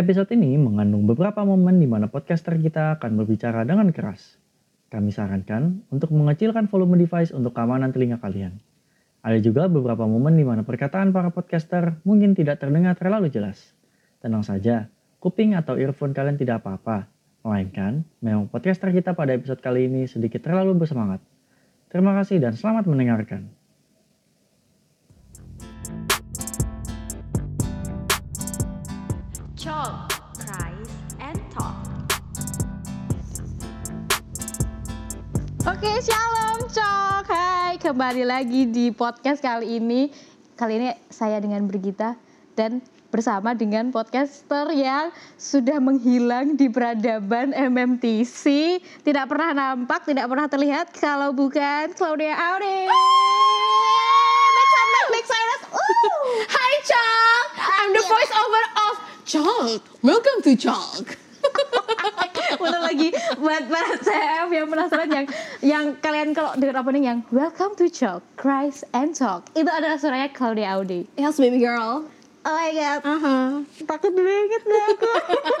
Episode ini mengandung beberapa momen di mana podcaster kita akan berbicara dengan keras. Kami sarankan untuk mengecilkan volume device untuk keamanan telinga kalian. Ada juga beberapa momen di mana perkataan para podcaster mungkin tidak terdengar terlalu jelas. Tenang saja, kuping atau earphone kalian tidak apa-apa. Melainkan, memang podcaster kita pada episode kali ini sedikit terlalu bersemangat. Terima kasih dan selamat mendengarkan. Chalk, Oke, shalom cok. Hai, kembali lagi di podcast kali ini. Kali ini saya dengan Brigita dan bersama dengan podcaster yang sudah menghilang di peradaban MMTC. Tidak pernah nampak, tidak pernah terlihat kalau bukan Claudia Audi. Make some noise, make some noise. Ooh. Hi, Chalk! I'm the voiceover of Chalk. Welcome to Chalk. Lagi buat para CF yang penasaran yang yang kalian kalau dengar opening yang Welcome to Chalk, Cries and Talk itu adalah suaranya Claudia Audi. Yes, baby girl. Oh my god, Uh-huh. takut banget deh aku.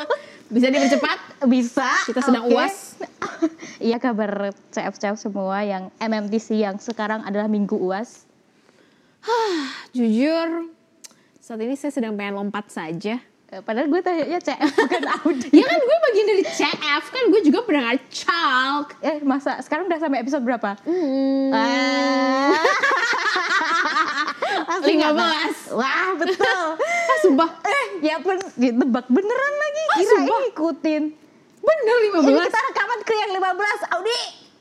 Bisa dipercepat? Bisa. Kita sedang oke. UAS. Iya kabar CF-CF semua yang MMTC yang sekarang adalah minggu UAS. Jujur, saat ini saya sedang pengen lompat saja. Eh, Padahal gue tanya CF bukan Audi. Ya kan gue bagian dari CF, kan gue juga pendengar Chalk. Eh masa sekarang udah sampai episode berapa? Hmm. Ah. 15. tahu. Wah betul. Ah, sumpah. eh ya pun ditebak beneran lagi. Ah, Kira sumpah? ikutin. Bener Ini 15. kita rekaman ke yang 15 Audi.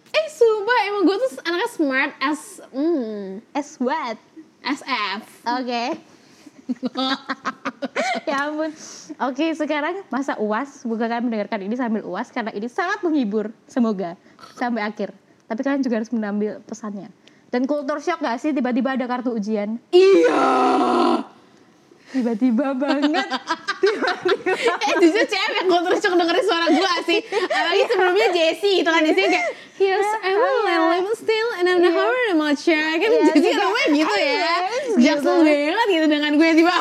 Eh sumpah emang gue tuh anaknya smart as hmm, As what? SF. Oke. Ya ampun. Oke, sekarang masa UAS. Semoga kalian mendengarkan ini sambil UAS karena ini sangat menghibur. Semoga sampai akhir. Tapi kalian juga harus mengambil pesannya. Dan kultur shock gak sih tiba-tiba ada kartu ujian? Iya. Tiba-tiba banget. Eh jujur cewek yang gue terus dengerin suara gue sih. Apalagi sebelumnya Jessie itu kan sini kayak Yes, I'm a little still and I'm Iya. horror and much Kan Iya, Jessie juga. namanya gitu ya. Gitu. banget gitu dengan gue tiba.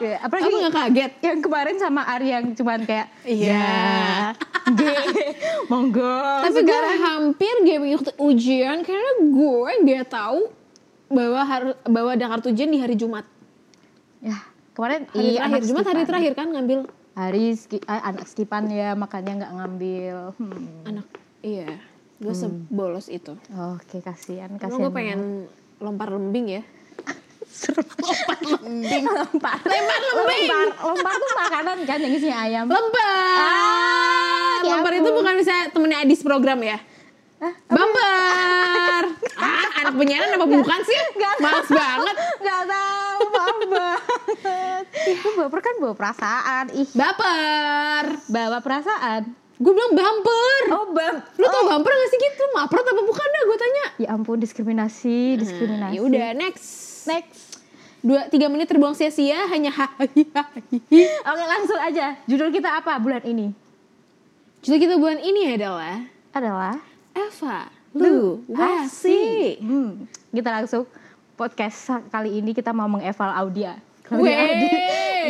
Iya, apalagi- Aku gak kaget. Yang kemarin sama Ari yang cuman kayak Iya. ya, G, monggo. Tapi gue hampir gak mengikuti ujian karena gue gak tahu bahwa harus bahwa ada kartu ujian di hari Jumat. Ya, kemarin Hari iya, terakhir, Jumat hari terakhir kan ngambil Hari ski- ah, anak skipan ya, makanya nggak ngambil. Hmm. anak. Iya, gue sebolos itu. Oke, kasihan, Karena kasihan. gue pengen lempar lemping ya. lempar lembing. lempar. Lempar lembing. Lempar, lempar tuh makanan kan yang isinya ayam. Lempar. Ah, lempar itu bukan bisa temennya Adis program ya? Bumper. ah, anak penyiaran apa bukan sih? Nggak Males banget. Gak tahu, maaf banget. Lu baper kan bawa perasaan. Ih, Baper. bawa perasaan. Gue bilang bumper. Oh, bam. Lu tau bumper gak sih gitu? Maprot apa bukan dah gue tanya. Ya ampun, diskriminasi, diskriminasi. Ya udah next. Next. Dua tiga menit terbuang sia-sia hanya Oke, langsung aja. Judul kita apa bulan ini? Judul kita bulan ini adalah Adalah Eva Lu Wasi. Hmm, kita langsung podcast kali ini kita mau mengeval Audia. Audi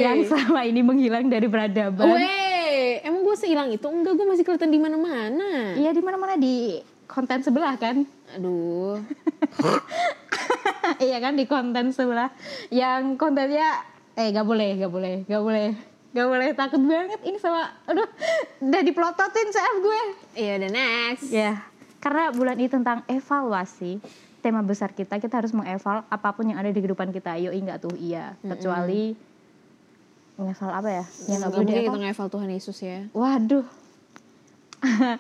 yang selama ini menghilang dari peradaban. Weh, emang gue sehilang itu? Enggak, gue masih kelihatan di mana-mana. Iya di mana-mana di konten sebelah kan? Aduh. iya kan di konten sebelah yang kontennya eh gak boleh, gak boleh, gak boleh. Gak boleh takut banget ini sama aduh udah dipelototin CF gue. Iya udah next. Ya, karena bulan ini tentang evaluasi. Tema besar kita, kita harus mengeval apa pun yang ada di kehidupan kita. Yoi nggak tuh? Iya. Kecuali mengeval apa ya? Yang nggak boleh kita dieval. ngeval Tuhan Yesus ya. Waduh.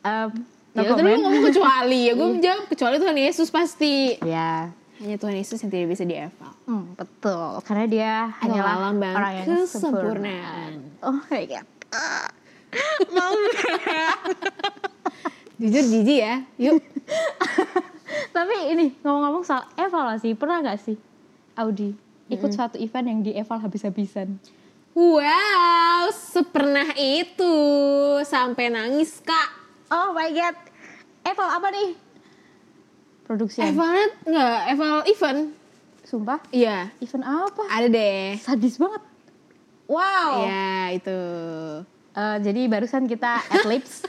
Em, no Ya, tadi comment. ngomong kecuali ya, gue jawab kecuali Tuhan Yesus pasti. Ya, Hanya Tuhan Yesus yang tidak bisa dieval. hmm, betul. Karena dia hanyalah lambang orang yang sempurna. kesempurnaan. Oh my god. Jujur jijik ya. Yuk. Tapi ini ngomong-ngomong soal evaluasi, pernah nggak sih Audi ikut suatu event yang dieval habis-habisan? Wow, sepernah itu sampai nangis kak. Oh my god. Eval apa nih? Produksi. Eval nggak? Eval event? Sumpah? Iya, Event apa? ada deh. Sadis banget. Wow. Ya itu. Eh, jadi barusan kita adlibs.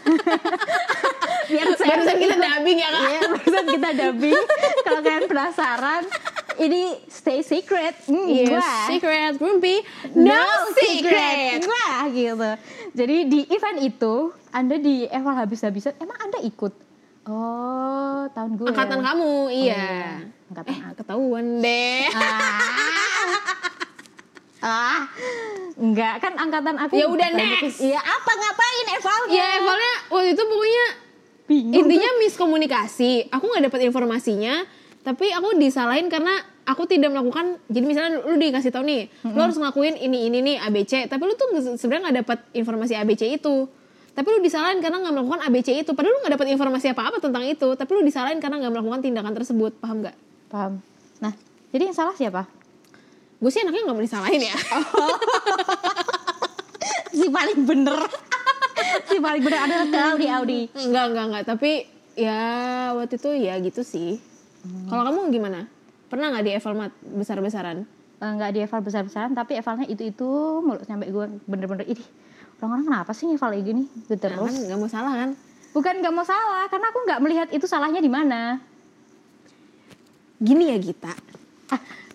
Biar saya Barusan kita dubbing ya kak. Iya, barusan kita dubbing. Kalau kalian penasaran, ini stay secret. Hmm, Yes, wah. secret, grumpy, no, secret. Wah, gitu. Jadi di event itu, Anda di eval habis-habisan, emang Anda ikut? Oh, tahun gue. Angkatan kamu, iya. iya. Angkatan eh, aku. ketahuan deh. Ah, enggak kan angkatan aku. Ya udah, next. Iya, apa ngapain evalnya? ya, Evalnya waktu itu pokoknya bingung. intinya miskomunikasi. Aku nggak dapat informasinya, tapi aku disalahin karena aku tidak melakukan. Jadi misalnya lu dikasih tahu nih, lu harus ngelakuin ini ini nih ABC, tapi lu tuh sebenarnya nggak dapat informasi ABC itu. Tapi lu disalahin karena nggak melakukan ABC itu. Padahal lu nggak dapat informasi apa-apa tentang itu, tapi lu disalahin karena nggak melakukan tindakan tersebut. Paham nggak? Paham. Nah, jadi yang salah siapa? Gue sih anaknya nggak mau disalahin ya. si paling bener. si paling bener adalah Audi Audi. Enggak, enggak, enggak. Tapi ya waktu itu ya gitu sih. Kalau kamu gimana? Pernah nggak di eval mat besar-besaran? Enggak di eval besar-besaran, tapi evalnya itu-itu mulu sampai gue bener-bener ini orang-orang kenapa sih eval kayak gini gitu Nah, kan terus nggak mau salah kan? bukan nggak mau salah karena aku nggak melihat itu salahnya di mana Gini ya Gita.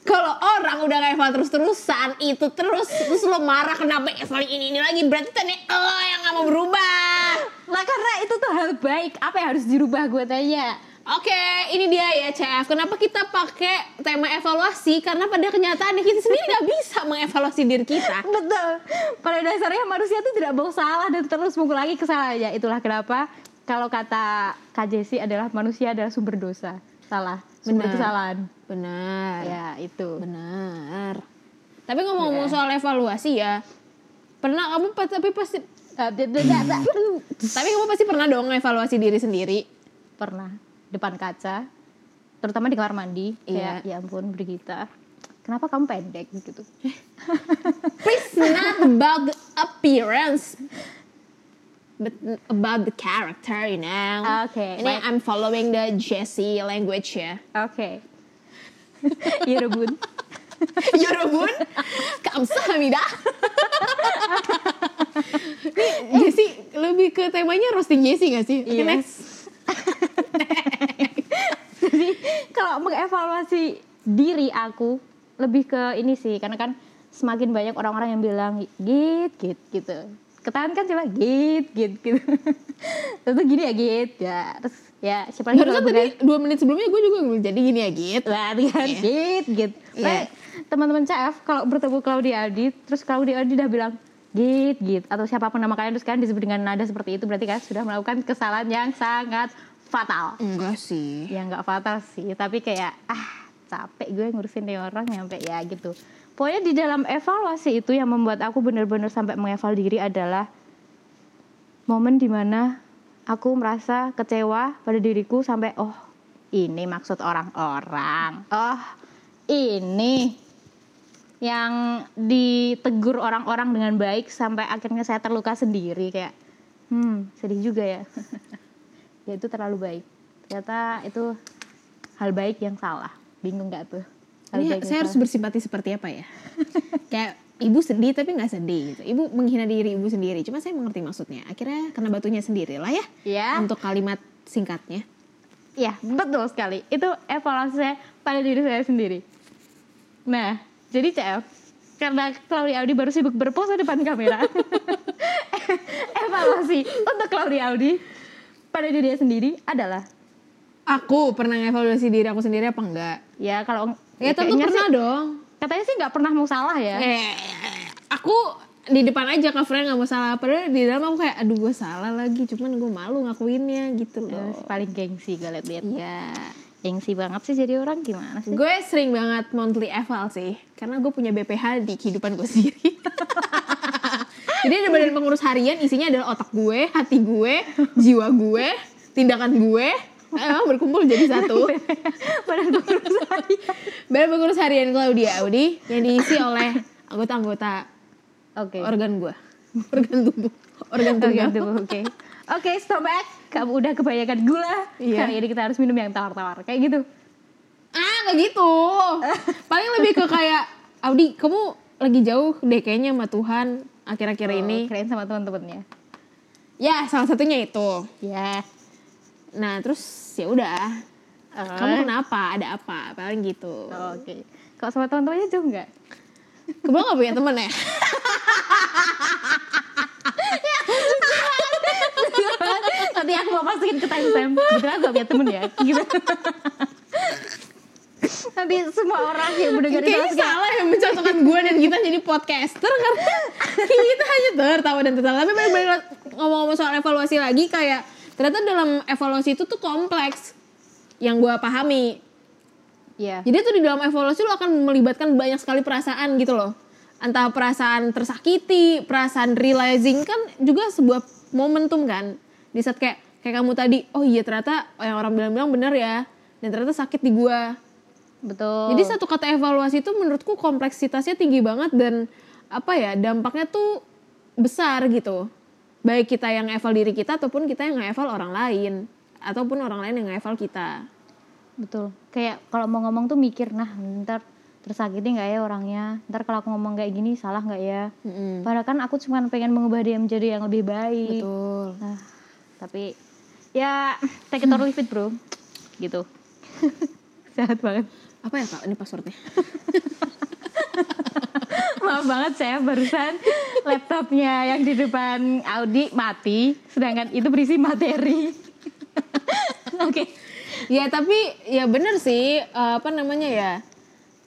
Kalau orang udah nggak eval terus-terusan itu terus terus lo marah kenapa eval ini ini lagi berarti tadi lo yang nggak mau berubah. lah karena itu tuh hal baik apa yang harus dirubah gue tanya Oke, ini dia ya CF. Kenapa kita pakai tema evaluasi? Karena pada kenyataannya kita sendiri nggak bisa mengevaluasi diri kita. Betul. Pada dasarnya manusia itu tidak mau salah dan terus mengulangi kesalahannya. Itulah kenapa kalau kata Kak Jessi adalah manusia adalah sumber dosa. Salah. Sumber Benar. kesalahan. Benar. Ya, itu. Benar. Tapi ngomong-ngomong soal evaluasi ya, pernah kamu tapi pasti da- tapi kamu pasti pernah dong evaluasi diri sendiri. Pernah depan kaca, terutama di kamar mandi. Iya. Ya ampun Brigita. Kenapa kamu pendek gitu? Please not about the appearance, but about the character, you know. Oke, Ini baik. I'm following the Jessie language ya. Oke. Iya Bun. Yorobun, kamsahamnida. Nih, Jessie lebih ke temanya roasting Jessie gak sih? Oke, Iya. next. Jadi kalau mengevaluasi diri aku lebih ke ini sih karena kan semakin banyak orang-orang yang bilang git git gitu. Ketahuan kan coba git git gitu. Tentu gini ya git ya. Terus ya siapa lagi Barusan tadi dua menit sebelumnya gue juga jadi gini ya Git. Lah, kan Iya. git git. Iya. Nah, teman-teman CF kalau bertemu Claudia Adi terus Claudia Adi udah bilang git git atau siapa pun nama kalian terus kalian disebut dengan nada seperti itu berarti kan sudah melakukan kesalahan yang sangat fatal. Enggak sih. ya nggak fatal sih tapi kayak ah capek gue ngurusin nih orang nyampe ya gitu pokoknya di dalam evaluasi itu yang membuat aku bener-bener sampai mengeval diri adalah momen di mana aku merasa kecewa pada diriku sampai oh ini maksud orang-orang. Oh ini yang ditegur orang-orang dengan baik sampai akhirnya saya terluka sendiri. Kayak hmm sedih juga ya. Ya itu terlalu baik. Ternyata itu hal baik yang salah. Bingung nggak tuh Ini yang saya harus salah. bersimpati seperti apa ya? Kayak ibu sedih tapi nggak sedih gitu. Ibu menghina diri ibu sendiri. Cuma saya mengerti maksudnya. Akhirnya kena batunya sendiri lah ya. ya Untuk kalimat singkatnya. ya betul sekali itu evaluasi saya pada diri saya sendiri nah jadi CF karena Claudia Audi baru sibuk berpose depan kamera evaluasi untuk Claudia Audi pada dirinya sendiri adalah Aku pernah ngevaluasi diri aku sendiri apa enggak? ya kalau Ya tentu kayaknya pernah sih- dong. katanya sih nggak pernah mau salah ya Eh, aku di depan aja ke friend nggak mau salah. Padahal di dalam aku kayak, aduh gue salah lagi. Cuman gue malu ngakuinnya gitu Ya, loh. paling gengsi gue liat-liat Iya. gengsi banget sih jadi orang gimana sih Gue sering banget monthly eval sih, karena gue punya BPH di kehidupan gue sendiri. Jadi ada badan pengurus harian, isinya adalah otak gue, hati gue, jiwa gue, tindakan gue, emang berkumpul jadi satu. badan pengurus harian. Badan pengurus harian Claudia Audi yang diisi oleh anggota-anggota Oke. organ gue, organ tubuh, organ tubuh. Organ tubuh, Oke. Oke, stop back. Kamu udah kebanyakan gula. Iya. Kali ini kita harus minum yang tawar-tawar. Kayak gitu. Ah, nggak gitu. Paling lebih ke kayak Audi, kamu lagi jauh deh kayaknya sama Tuhan akhir-akhir ini. Oh, keren sama teman-temannya. Ya, salah satunya itu. Ya. Nah, terus ya udah. Eh. Kamu kenapa? Ada apa? Paling gitu. Oh, Oke. Kalau sama teman-temannya jauh nggak? Kebetulan gak punya temen ya? Nanti aku mau masukin ke timestamp. Kebetulan gak punya temen ya. Gitu. Nanti semua orang yang mendengar itu Kayaknya salah yang mencocokkan gue dan kita jadi podcaster karena kita hanya tertawa dan tertawa. Tapi balik-balik ngomong-ngomong soal evaluasi lagi kayak ternyata dalam evaluasi itu tuh kompleks yang gue pahami. Iya. Jadi tuh di dalam evaluasi lo akan melibatkan banyak sekali perasaan gitu loh. Entah perasaan tersakiti, perasaan realizing kan juga sebuah momentum kan. Di saat kayak kayak kamu tadi, oh iya ternyata yang orang bilang-bilang bener ya. Dan ternyata sakit di gua. Betul. Jadi satu kata evaluasi itu menurutku kompleksitasnya tinggi banget dan apa ya dampaknya tuh besar gitu. Baik kita yang eval diri kita ataupun kita yang nge-eval orang lain ataupun orang lain yang nge-eval kita. Betul. Kayak kalau mau ngomong tuh mikir, nah ntar tersakiti nggak ya orangnya? Ntar kalau aku ngomong kayak gini salah nggak ya? Mm-mm. Padahal kan aku cuma pengen mengubah dia menjadi yang lebih baik. Betul. Nah, tapi ya take it or leave it bro. Gitu. Sehat banget. Apa ya kak? Ini passwordnya. Maaf banget saya barusan laptopnya yang di depan Audi mati, sedangkan itu berisi materi. Oke. ya tapi ya bener sih eh, apa namanya ya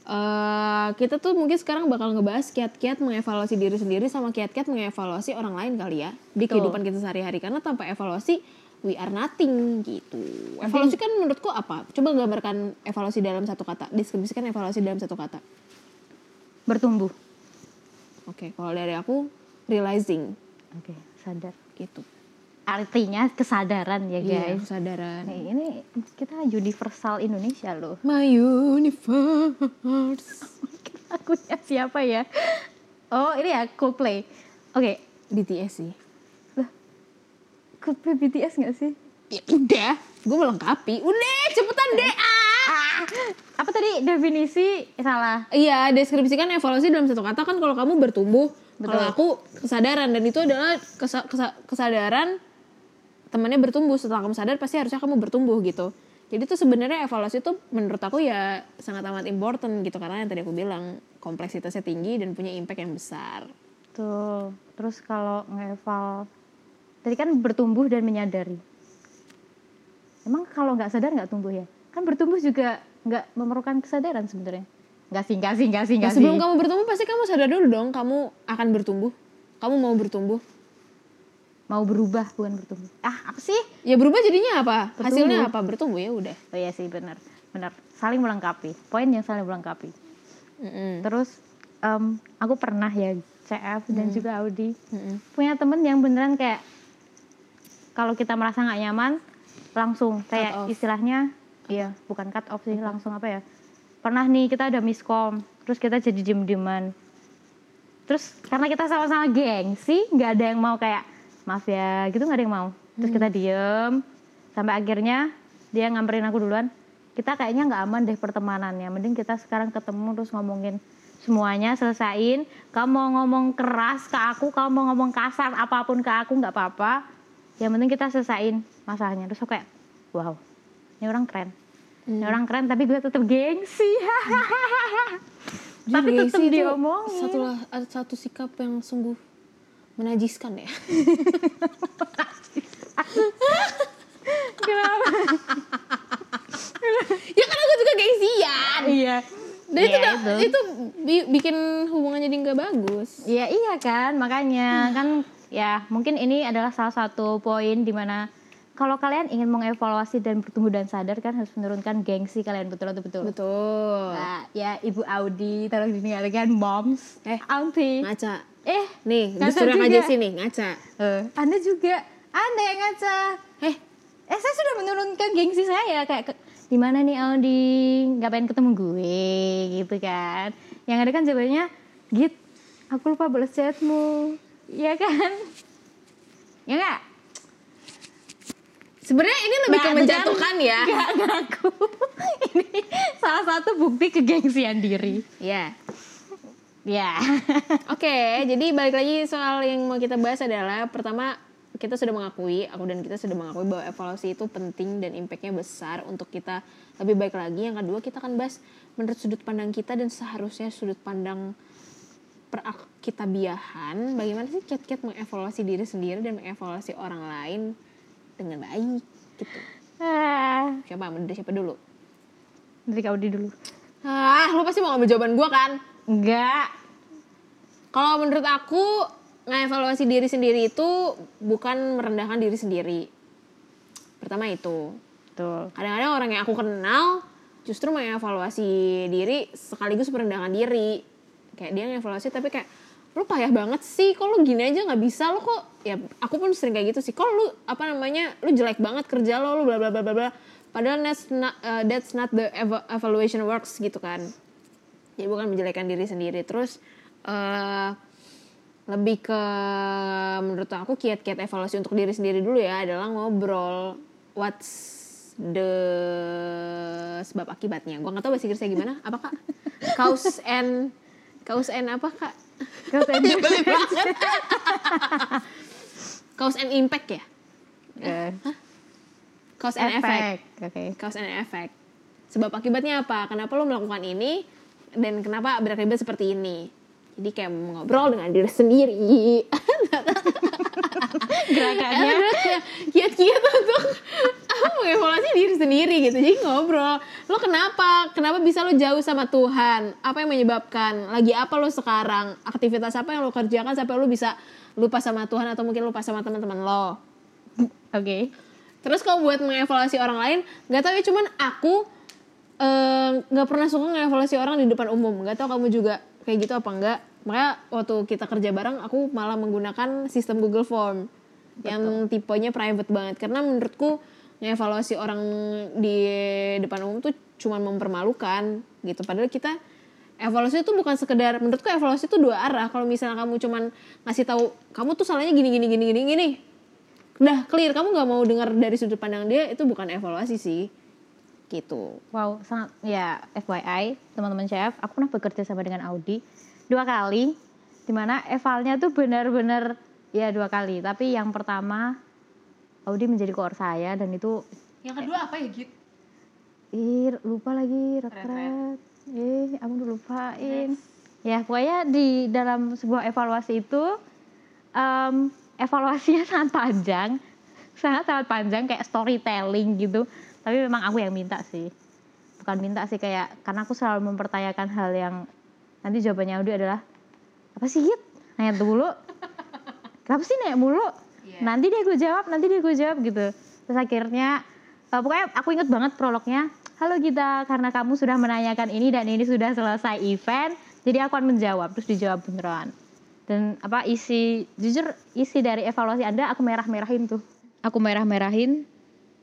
eh kita tuh mungkin sekarang bakal ngebahas kiat-kiat mengevaluasi diri sendiri sama kiat-kiat mengevaluasi orang lain kali ya di Betul. kehidupan kita sehari-hari karena tanpa evaluasi we are nothing gitu. Evaluasi kan menurutku apa? Coba gambarkan evaluasi dalam satu kata. Deskripsikan evaluasi dalam satu kata. Bertumbuh. Oke, kalau dari aku realizing Oke, sadar. gitu. Artinya kesadaran ya Iya, guys. kesadaran. Nih, ini kita universal Indonesia loh. My universe. Lagunya siapa ya? Oh, ini ya Coldplay. Oke, BTS sih. Coldplay BTS nggak sih? Ya udah, gue melengkapi. Udah, cepetan deh. Apa tadi definisi salah? Iya, deskripsikan evaluasi dalam satu kata kan kalau kamu bertumbuh, kalau aku kesadaran dan itu adalah kesa- kesa- kesadaran temannya bertumbuh setelah kamu sadar pasti harusnya kamu bertumbuh gitu. Jadi tuh sebenarnya evaluasi itu menurut aku ya sangat amat important gitu karena yang tadi aku bilang kompleksitasnya tinggi dan punya impact yang besar. Tuh. Terus kalau ngeval tadi kan bertumbuh dan menyadari. Emang kalau nggak sadar nggak tumbuh ya? Kan bertumbuh juga nggak memerlukan kesadaran sebenarnya. Nggak sih, nggak sih, nggak sih, Nah, nggak sebelum sih. kamu bertumbuh pasti kamu sadar dulu dong kamu akan bertumbuh. Kamu mau bertumbuh. Mau berubah bukan bertumbuh. Ah, apa sih? Ya berubah jadinya apa? Bertumbuh. Hasilnya apa? Bertumbuh ya udah. Oh iya sih benar, benar. Saling melengkapi. Poin yang saling melengkapi. Mm-mm. Terus em, aku pernah ya CF dan juga Audi Mm-mm. punya temen yang beneran kayak kalau kita merasa nggak nyaman langsung kayak istilahnya iya bukan cut off sih langsung apa ya? Pernah nih kita ada miskom terus kita jadi diem dieman terus karena kita sama-sama gengsi nggak ada yang mau kayak maaf ya gitu nggak ada yang mau. Terus kita diem sampai akhirnya dia ngamperin aku duluan. Kita kayaknya nggak aman deh pertemanannya mending kita sekarang ketemu terus ngomongin. Semuanya selesain kamu mau ngomong keras ke aku kamu mau ngomong kasar apa pun ke aku nggak apa-apa. Yang penting kita selesain masalahnya. Terus aku kayak wow ini orang keren. Ini orang keren tapi gue tetap gengsi. Tapi tetap itu diomongin. Satu ada satu sikap yang sungguh menajiskan ya. kenapa? Ya kan aku juga gengsian. iya. Dan itu, Iya, udah- itu. bi- bikin hubungan jadi nggak bagus. Iya iya kan? Makanya kan ya mungkin ini adalah salah satu poin di mana kalau kalian ingin mengevaluasi dan bertumbuh dan sadar kan harus menurunkan gengsi kalian betul betul betul. Betul. Nah, ya Ibu Audi tolong didengarkan moms, Eh. auntie. Ngaca. Eh, Nih, juga. aja sini, ngaca. eh, Anda juga, Anda yang ngaca. Eh, Eh, saya sudah menurunkan gengsi saya kayak di mana nih Audi nggak pengen ketemu gue gitu kan. Yang ada kan jawabannya, Git, aku lupa balas chatmu. Iya kan? Ya nggak? Sebenarnya ini lebih Nah, ke kan menjatuhkan ya. Nggak ngaku. Ini salah satu bukti kegengsian diri. Iya. Ya. Oke, jadi balik lagi soal yang mau kita bahas adalah pertama kita sudah mengakui, aku dan kita sudah mengakui bahwa evaluasi itu penting dan impactnya besar untuk kita lebih baik lagi. Yang kedua kita akan bahas menurut sudut pandang kita dan seharusnya sudut pandang perakitabiahan. Bagaimana sih kiat-kiat mengevaluasi diri sendiri dan mengevaluasi orang lain dengan baik gitu. Ah, Siapa? Dari siapa dulu? dari Kak Udi dulu. Ah, lu pasti mau ngambil jawaban gua kan? Enggak. Kalau menurut aku ngevaluasi diri sendiri itu bukan merendahkan diri sendiri. Pertama itu. Tuh. Kadang-kadang orang yang aku kenal justru mengevaluasi diri sekaligus merendahkan diri. Kayak dia ngevaluasi tapi kayak lu payah banget sih, kok lu gini aja nggak bisa lu kok ya aku pun sering kayak gitu sih. Kok lu apa namanya lu jelek banget kerja lo, lu bla bla bla bla bla. Padahal that's not, uh, that's not the eva- evaluation works gitu kan. Jadi bukan menjelekan diri sendiri. Terus eh lebih ke menurut aku kiat-kiat evaluasi untuk diri sendiri dulu ya adalah ngobrol what's the sebab akibatnya. Gua nggak tahu bahasa Inggrisnya gimana. Apa kak? Cause and cause and apa kak? Kau tadi. Cause and impact ya? Eh, Cause and effect. efek. Oke. Cause and effect. Sebab akibatnya apa? Kenapa lo melakukan ini dan kenapa berakibat seperti ini? Jadi kayak ngobrol dengan diri sendiri. Gerakannya kiat-kiat untuk mengevaluasi diri sendiri gitu. Jadi ngobrol. Lo kenapa? Kenapa bisa lo jauh sama Tuhan? Apa yang menyebabkan? Lagi apa lo sekarang? Aktivitas apa yang lo kerjakan sampai lo bisa lupa sama Tuhan atau mungkin lupa sama teman-teman lo? Oke. Terus kalau buat mengevaluasi orang lain, nggak tahu ya cuman aku eh, nggak pernah suka mengevaluasi orang di depan umum. Nggak tahu kamu juga kayak gitu apa enggak. Makanya waktu kita kerja bareng, aku malah menggunakan sistem Google Form yang tipenya private banget. Karena menurutku mengevaluasi orang di depan umum tuh cuman mempermalukan gitu. Padahal kita evaluasi itu bukan sekedar menurutku evaluasi itu dua arah. Kalau misalnya kamu cuman ngasih tahu kamu tuh salahnya gini gini gini gini gini, udah clear kamu nggak mau dengar dari sudut pandang dia itu bukan evaluasi sih gitu Wow, sangat ya FYI teman-teman chef, aku pernah bekerja sama dengan Audi dua kali, di mana evalnya tuh benar-benar ya dua kali. Tapi yang pertama Audi menjadi koor saya dan itu yang kedua apa ya Git? ih lupa lagi retret. Eh, aku udah lupain. Ya pokoknya di dalam sebuah evaluasi itu em, evaluasinya sangat panjang, sangat sangat panjang kayak storytelling gitu. Tapi memang aku yang minta sih, bukan minta sih kayak karena aku selalu mempertanyakan hal yang nanti jawabannya Audi adalah apa sih Git? Nanya dulu. Kenapa sih nanya mulu? Nanti deh gue jawab, nanti deh gue jawab gitu. Terus akhirnya eh, pokoknya aku inget banget prolognya. Halo Gita, karena kamu sudah menanyakan ini dan ini sudah selesai event, jadi aku akan menjawab. Terus dijawab beneran. Dan apa isi jujur isi dari evaluasi Anda aku merah-merahin tuh. Aku merah-merahin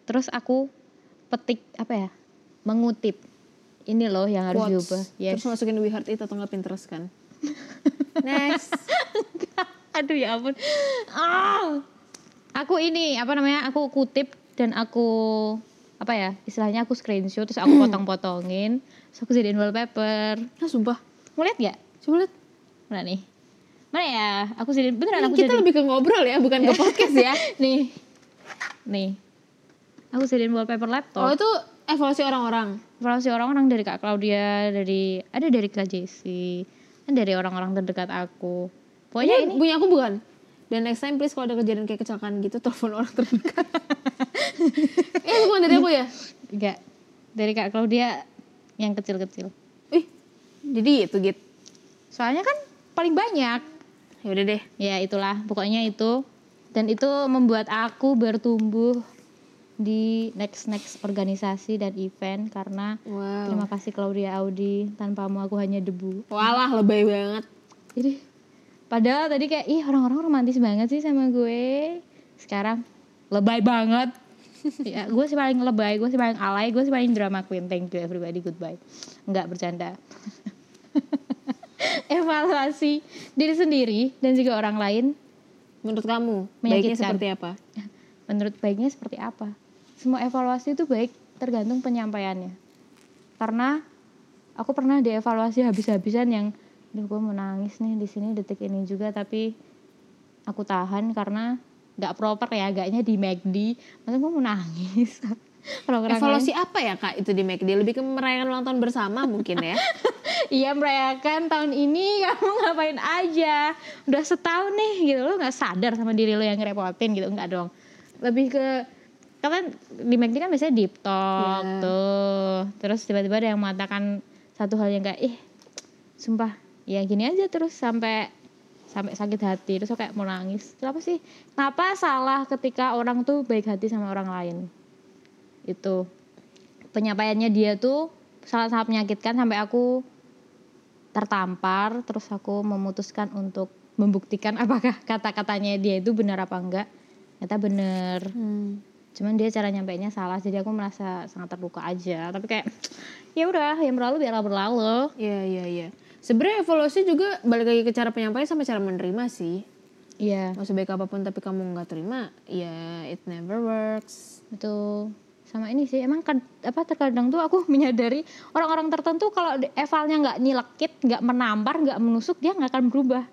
terus aku petik apa ya? mengutip. Ini loh yang harus Quotes. diubah. Yes. terus masukin We Heart It atau nggak Pinterest kan next Aduh ya ampun. Ah. Aku ini apa namanya? Aku kutip dan aku apa ya? Istilahnya aku screenshot terus aku potong-potongin. Terus aku jadiin wallpaper. nah sumpah Mau lihat gak? coba lihat Mana nih? Mana ya? Aku jadiin beneran Ini aku kita lebih ke ngobrol ya bukan ke podcast ya nih. Nih. Aku jadiin wallpaper laptop. oh itu evaluasi orang-orang evaluasi orang-orang dari Kak Claudia, dari ada dari Kak Jessie, dari orang-orang terdekat aku. Pokoknya ini ini punya aku bukan dan next time please kalau ada kejadian kayak kecelakaan gitu telepon orang terdekat. Eh bukan dari aku ya? Enggak. Dari Kak Claudia yang kecil-kecil. ih jadi itu git. Soalnya kan paling banyak. ya udah deh. Ya itulah, pokoknya itu. Dan itu membuat aku bertumbuh di next next organisasi dan event karena wow. terima kasih Claudia Audi. Tanpamu aku hanya debu. walah lebay banget. Jadi padahal tadi kayak ih orang-orang romantis banget sih sama gue. Sekarang lebay banget. ya, gue sih paling lebay, gue sih paling alay, gue sih paling drama queen. Thank you everybody, goodbye. Enggak bercanda. Evaluasi diri sendiri dan juga orang lain menurut kamu baiknya seperti apa menurut baiknya seperti apa? Semua evaluasi itu baik tergantung penyampaiannya. Karena aku pernah dievaluasi habis-habisan yang Duh, gue mau nangis nih di sini detik ini juga tapi aku tahan karena nggak proper ya agaknya di McD masa gue mau nangis. Orang-orang Evaluasi apa ya kak itu di McD? Lebih ke merayakan ulang tahun bersama mungkin ya? Iya merayakan tahun ini kamu ngapain aja? Udah setahun nih gitu. Lo gak sadar sama diri lo yang ngerepotin gitu? Enggak dong. Lebih ke Kan di McD kan biasanya deep talk Iya. tuh. Terus tiba-tiba ada yang mengatakan Satu hal yang kayak Ih sumpah Ya gini aja terus sampai sampai sakit hati. Terus aku kayak mau nangis. Kenapa sih? Kenapa salah ketika orang tuh baik hati sama orang lain? Itu. Penyampaiannya dia tuh sangat sangat menyakitkan sampai aku tertampar. Terus aku memutuskan untuk membuktikan apakah kata-katanya dia itu benar apa enggak. Ternyata bener Hmm. cuman dia cara nyampainya salah jadi aku merasa sangat terluka aja. Tapi kayak ya udah yang berlalu biarlah berlalu. Iya iya iya. Sebenarnya evaluasi juga balik lagi ke cara penyampaian sama cara menerima sih. iya. Mau sebaik apa pun tapi kamu nggak terima, ya it never works. itu sama ini sih emang kad- apa terkadang tuh aku menyadari orang-orang tertentu kalau evalnya nggak nyelekit nggak menampar nggak menusuk dia nggak akan berubah.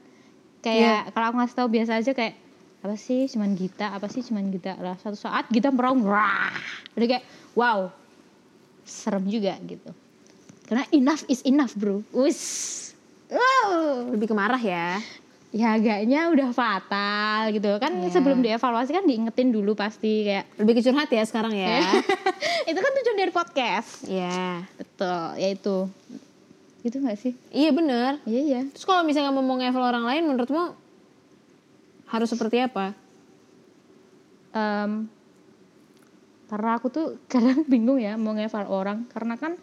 Kayak kalau aku ngasih tahu biasa aja kayak apa sih cuman Gita apa sih cuman Gita? Lah satu saat Gita meraung udah kayak wow serem juga gitu karena enough is enough bro wis wow Lebih ke marah ya. ya agaknya udah fatal gitu kan Iya. sebelum dievaluasi kan diingetin dulu pasti kayak Lebih ke curhat ya sekarang ya. itu kan tujuan dari podcast Iya. betul ya itu gitu nggak sih Iya bener. iya iya Terus kalau misalnya kamu mau ngeval orang lain, menurutmu harus seperti apa? Em, karena aku tuh kadang bingung ya mau ngeval orang karena kan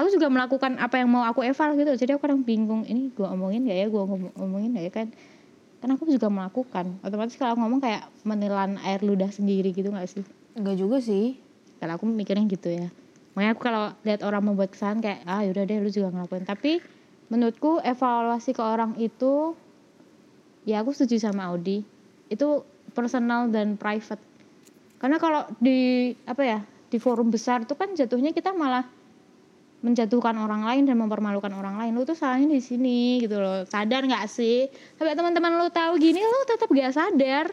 aku juga melakukan apa yang mau aku eval gitu. Jadi aku kadang bingung ini gua omongin gak ya? Gua ngom- ngomongin gak ya? Kan kan aku juga melakukan. Otomatis kalau aku ngomong kayak menelan air ludah sendiri gitu nggak sih? Enggak juga sih. kalau aku mikirnya gitu ya. Makanya aku kalau lihat orang membuat kesalahan kayak ah yaudah deh lu juga ngelakuin. Tapi menurutku evaluasi ke orang itu ya aku setuju sama Audi. Itu personal dan private. Karena kalau di apa ya di forum besar itu kan jatuhnya kita malah menjatuhkan orang lain dan mempermalukan orang lain lu tuh salahnya di sini gitu loh sadar nggak sih sampai teman-teman lu tahu gini lu tetap gak sadar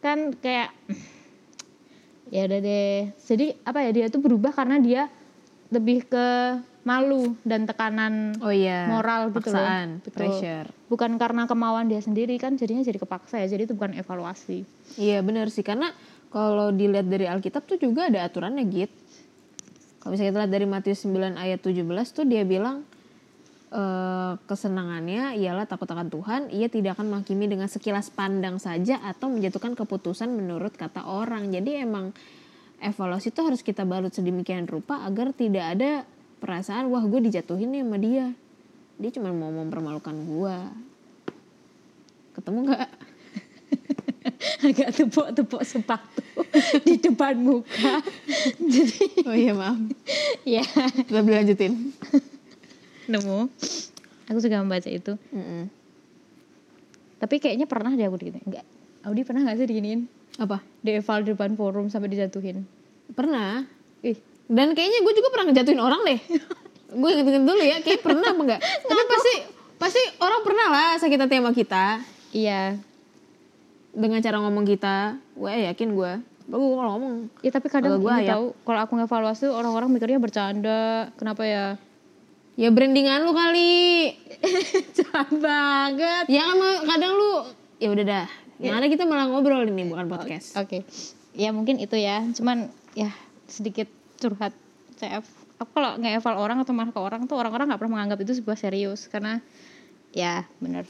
kan kayak ya udah deh jadi apa ya dia tuh berubah karena dia lebih ke malu dan tekanan Oh iya. moral gitu loh Paksaan, Betul. pressure. bukan karena kemauan dia sendiri kan jadinya jadi kepaksa ya jadi itu bukan evaluasi Iya benar sih karena kalau dilihat dari Alkitab tuh juga ada aturannya git. Kalau misalnya kita lihat dari Matius 9 ayat 17 tuh dia bilang eh, kesenangannya ialah takut akan Tuhan, ia tidak akan menghakimi dengan sekilas pandang saja atau menjatuhkan keputusan menurut kata orang. Jadi emang evaluasi itu harus kita balut sedemikian rupa agar tidak ada perasaan wah gue dijatuhin nih sama dia. Dia cuma mau mempermalukan gue. Ketemu nggak? agak tepuk-tepuk sepatu di depan muka jadi Oh iya maaf. ya Kita lanjutin. nemu aku juga membaca itu Mm-mm. tapi kayaknya pernah deh aku diginiin enggak Audi pernah nggak sih diginiin Apa? di eval di depan forum sampai dijatuhin Pernah. ih Dan kayaknya gue juga pernah ngejatuhin orang deh. gue inget-inget dulu ya, kayak pernah apa enggak? Tapi pasti pasti orang pernah lah sakit hati sama kita iya dengan cara ngomong kita. Gue yakin gue. Gue kalau ngomong ya tapi kadang ini ya. tahu kalau aku ngevaluasi tuh orang-orang mikirnya bercanda kenapa ya ya brandingan lu kali. jahat banget Ya kan kadang lu ya udah dah. Yang ada kita malah ngobrol ini bukan podcast. Oke, ya mungkin itu ya. Cuman ya sedikit curhat. Saya aku kalau nge-eval orang atau marah ke orang tuh orang-orang nggak pernah menganggap itu sebuah serius karena ya bener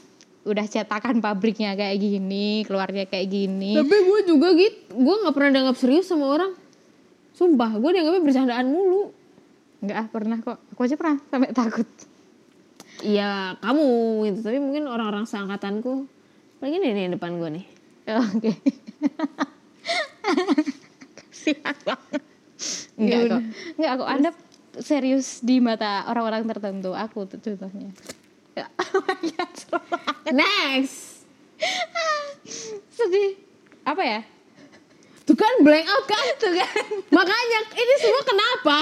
udah cetakan pabriknya kayak gini, keluarnya kayak gini. Tapi gue juga gitu, gue nggak pernah dianggap serius sama orang. Sumpah, gue dianggapnya bercandaan mulu. Nggak ah, pernah kok. Aku aja pernah sampai takut. Iya kamu gitu, tapi mungkin orang-orang seangkatanku. Lagi nih nih depan gue nih. Oke. Siap banget. Ya Enggak udah. kok. Enggak kok. Anda serius di mata orang-orang tertentu. Aku tuh contohnya. Ya, oh my God. Next. sedih apa ya Tuh kan blank out kan? tuh kan Makanya ini semua kenapa?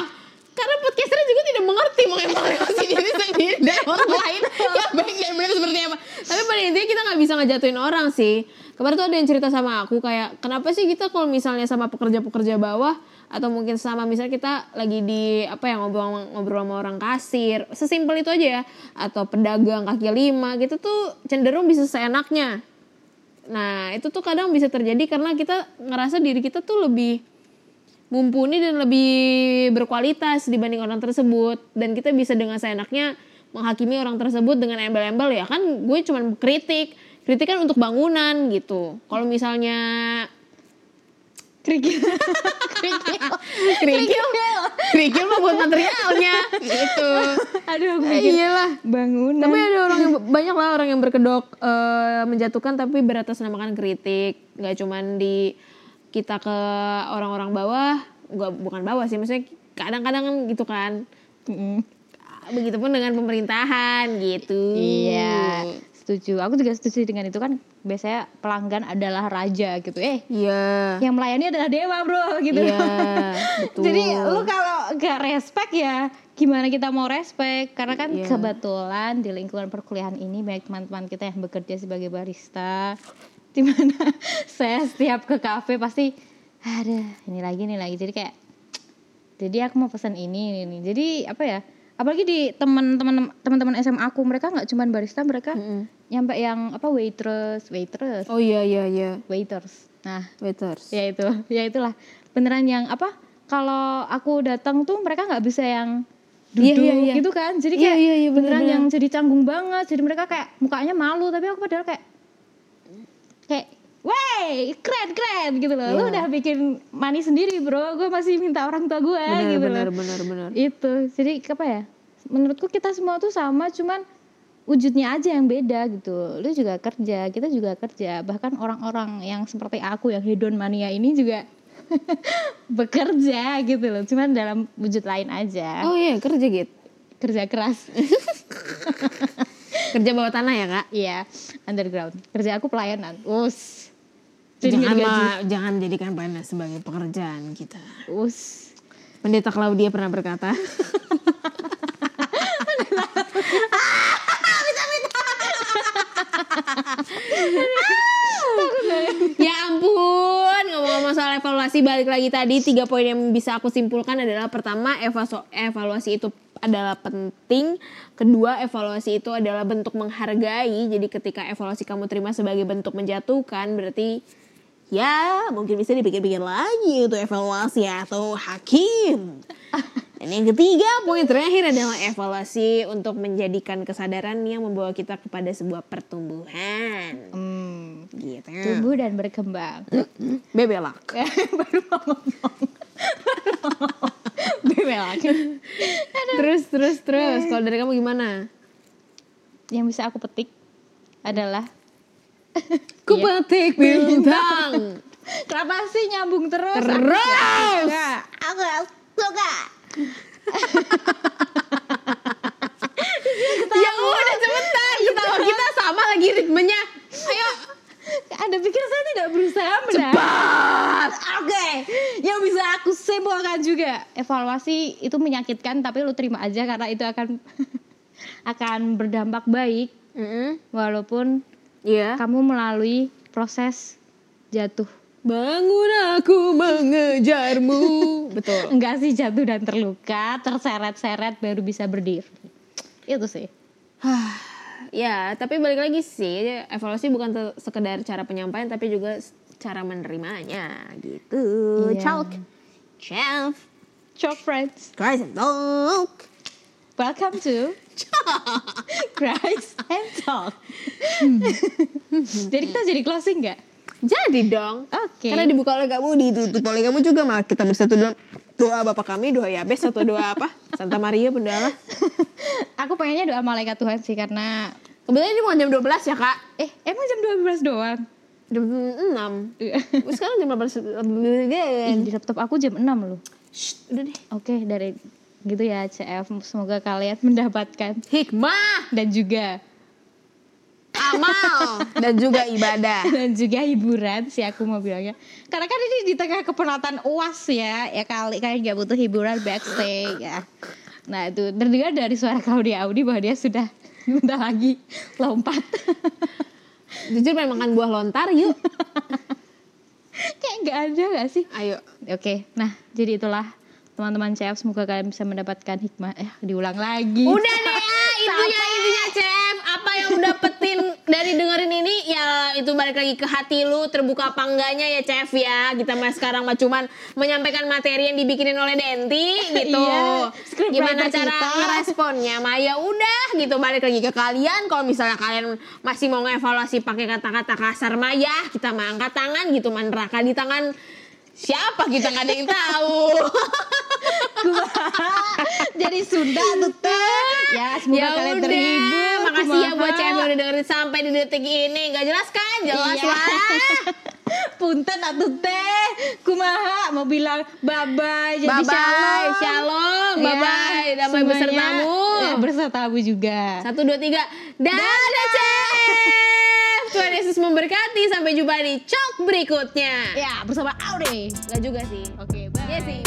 karena podcasternya juga tidak mengerti mau evaluasi diri sendiri dan orang lain yang baik dan benar seperti apa. Tapi pada intinya kita nggak bisa ngejatuhin orang sih. Kemarin tuh ada yang cerita sama aku kayak kenapa sih kita kalau misalnya sama pekerja-pekerja bawah atau mungkin sama misalnya kita lagi di apa ya ngobrol ngobrol sama orang kasir sesimpel itu aja ya. Atau pedagang kaki lima gitu tuh cenderung bisa seenaknya. Nah itu tuh kadang bisa terjadi karena kita ngerasa diri kita tuh lebih mumpuni dan lebih berkualitas dibanding orang tersebut. Dan kita bisa dengan seenaknya menghakimi orang tersebut dengan embel-embel ya. Kan gue cuman kritik. Kritik kan untuk bangunan gitu. Kalau misalnya Kerikil. kerikil. Kerikil. Mah buat materialnya gitu. Aduh, aku mikir iyalah. bangunan. tapi ada orang yang banyak lah orang yang berkedok eh, menjatuhkan tapi beratasnamakan kritik. Nggak cuman di kita ke orang-orang bawah nggak bukan bawah sih maksudnya kadang-kadang kan gitu kan. Mm-mm. begitupun dengan pemerintahan gitu. Iya, setuju. Aku juga setuju dengan itu kan biasanya pelanggan adalah raja gitu. Eh, iya yang melayani adalah dewa, Bro, gitu. iya betul Jadi lu kalau gak respect ya gimana kita mau respect? Karena kan Iya. kebetulan di lingkungan perkuliahan ini banyak teman-teman kita yang bekerja sebagai barista. Di mana saya setiap ke kafe pasti ada ini lagi ini lagi. Jadi kayak jadi aku mau pesan ini ini. Jadi apa ya? Apalagi di teman-teman teman-teman SMA aku mereka nggak cuma barista, mereka Mm-mm. Nyampe yang apa waitress, waitress, oh iya iya iya waiters. Nah, waiters ya itu ya itulah beneran yang apa kalau aku datang tuh mereka nggak bisa yang Iya, duduk iya, iya. gitu kan jadi Iya, kayak iya, iya, beneran bener-bener. yang jadi canggung banget jadi mereka kayak mukanya malu tapi aku padahal kayak kayak Wey, keren keren gitu loh. Lu Iya. udah bikin money sendiri, Bro. Gue masih minta orang tua gue gitu benar loh. benar benar Itu. Jadi apa ya? Menurutku kita semua tuh sama, cuman wujudnya aja yang beda gitu. Lu juga kerja, kita juga kerja. Bahkan orang-orang yang seperti aku yang hedon mania ini juga bekerja gitu loh. Cuman dalam wujud lain aja. oh iya kerja gitu Kerja keras. kerja bawah tanah ya kak Iya, underground. Kerja aku pelayanan. Us. Jadi jangan ma- jangan jadikan PNS sebagai pekerjaan kita Us. pendeta Claudia pernah berkata ya ampun ngomong-ngomong soal evaluasi balik lagi tadi. Tiga poin yang bisa aku simpulkan adalah pertama evaluasi itu adalah penting. Kedua evaluasi itu adalah bentuk menghargai. Jadi ketika evaluasi kamu terima sebagai bentuk menjatuhkan berarti ya mungkin bisa dipikir-pikir lagi untuk evaluasi atau hakim dan yang ketiga poin terakhir adalah evaluasi untuk menjadikan kesadaran yang membawa kita kepada sebuah pertumbuhan. Hmm. gitu. Tumbuh dan berkembang. bebelak. Baru mau ngomong. Baru mau ngomong bebel lagi terus terus. Terus kalau dari kamu gimana? Yang bisa aku petik adalah ku Iya. petik bintang. kenapa sih nyambung terus? Terus. aku gak suka ya udah cepetan. Ketawa. Kita sama lagi ritmenya. Ayo. Anda pikir saya tidak berusaha cepat. Oke. Yang bisa aku simpulkan juga evaluasi itu menyakitkan tapi lu terima aja karena itu akan akan berdampak baik. Walaupun iya. kamu melalui proses jatuh bangun aku mengejarmu. Betul. Enggak sih jatuh dan terluka terseret-seret baru bisa berdiri. Itu sih. Ya tapi balik lagi sih evaluasi bukan sekedar cara penyampaian tapi juga cara menerimanya. Gitu. Iya. chalk. Chef Chalk friends. Guys and talk. Welcome to Christ and Talk. Jadi kita jadi closing nggak? Jadi dong. Oke. Karena dibuka oleh kamu ditutup oleh kamu juga mah kita bersatu dalam doa bapak kami doa Yabes atau doa apa? Santa Maria pendala aku pengennya doa malaikat Tuhan sih karena kebetulan ini bukan jam 12 ya kak. Eh emang jam 12 doang? Jam 6 sekarang jam 18 Ih, di laptop aku jam 6 loh. Shh, udah deh. Oke dari gitu ya CF semoga kalian mendapatkan hikmah. dan juga amal. Dan juga ibadah. dan juga hiburan sih aku mau bilangnya. Karena kan ini di tengah kepenatan uas ya ya kali kan nggak butuh hiburan backstage ya. Nah itu terdengar dari suara Claudia Audi bahwa dia sudah bentar lagi lompat. Jujur pengen makan buah lontar yuk. kayak nggak ada nggak sih? Ayo. oke nah jadi itulah teman-teman CF semoga kalian bisa mendapatkan hikmah. Eh diulang lagi. Udah deh intinya intinya Chef, apa yang lu dapetin dari dengerin ini ya itu balik lagi ke hati lu terbuka apa enggaknya ya Chef ya. Kita mah sekarang mah cuman menyampaikan materi yang dibikinin oleh Denti gitu. Iya, Gimana cara kita. ngeresponnya? Mah ya udah gitu balik lagi ke kalian. Kalau misalnya kalian masih mau ngevaluasi pakai kata-kata kasar mah ya kita mah angkat tangan gitu man neraka di tangan siapa kita nggak ada yang tahu. jadi Sunda tuh teh. Ya semoga ya kalian udah, terhibur. makasih ya buat cewek yang udah dengerin sampai di detik ini. Gak jelas kan? Jelas Iya. lah. punten atuh teh. Kumaha? Mau bilang bye bye jadi Bye bye, shalom. Shalom, bye bye, damai semuanya, besertamu. ya, besertamu juga. Satu dua tiga, dadah Chef. Tuhan Yesus memberkati. Sampai jumpa di cok berikutnya. ya bersama Aure Gak juga sih. oke bye Iya sih.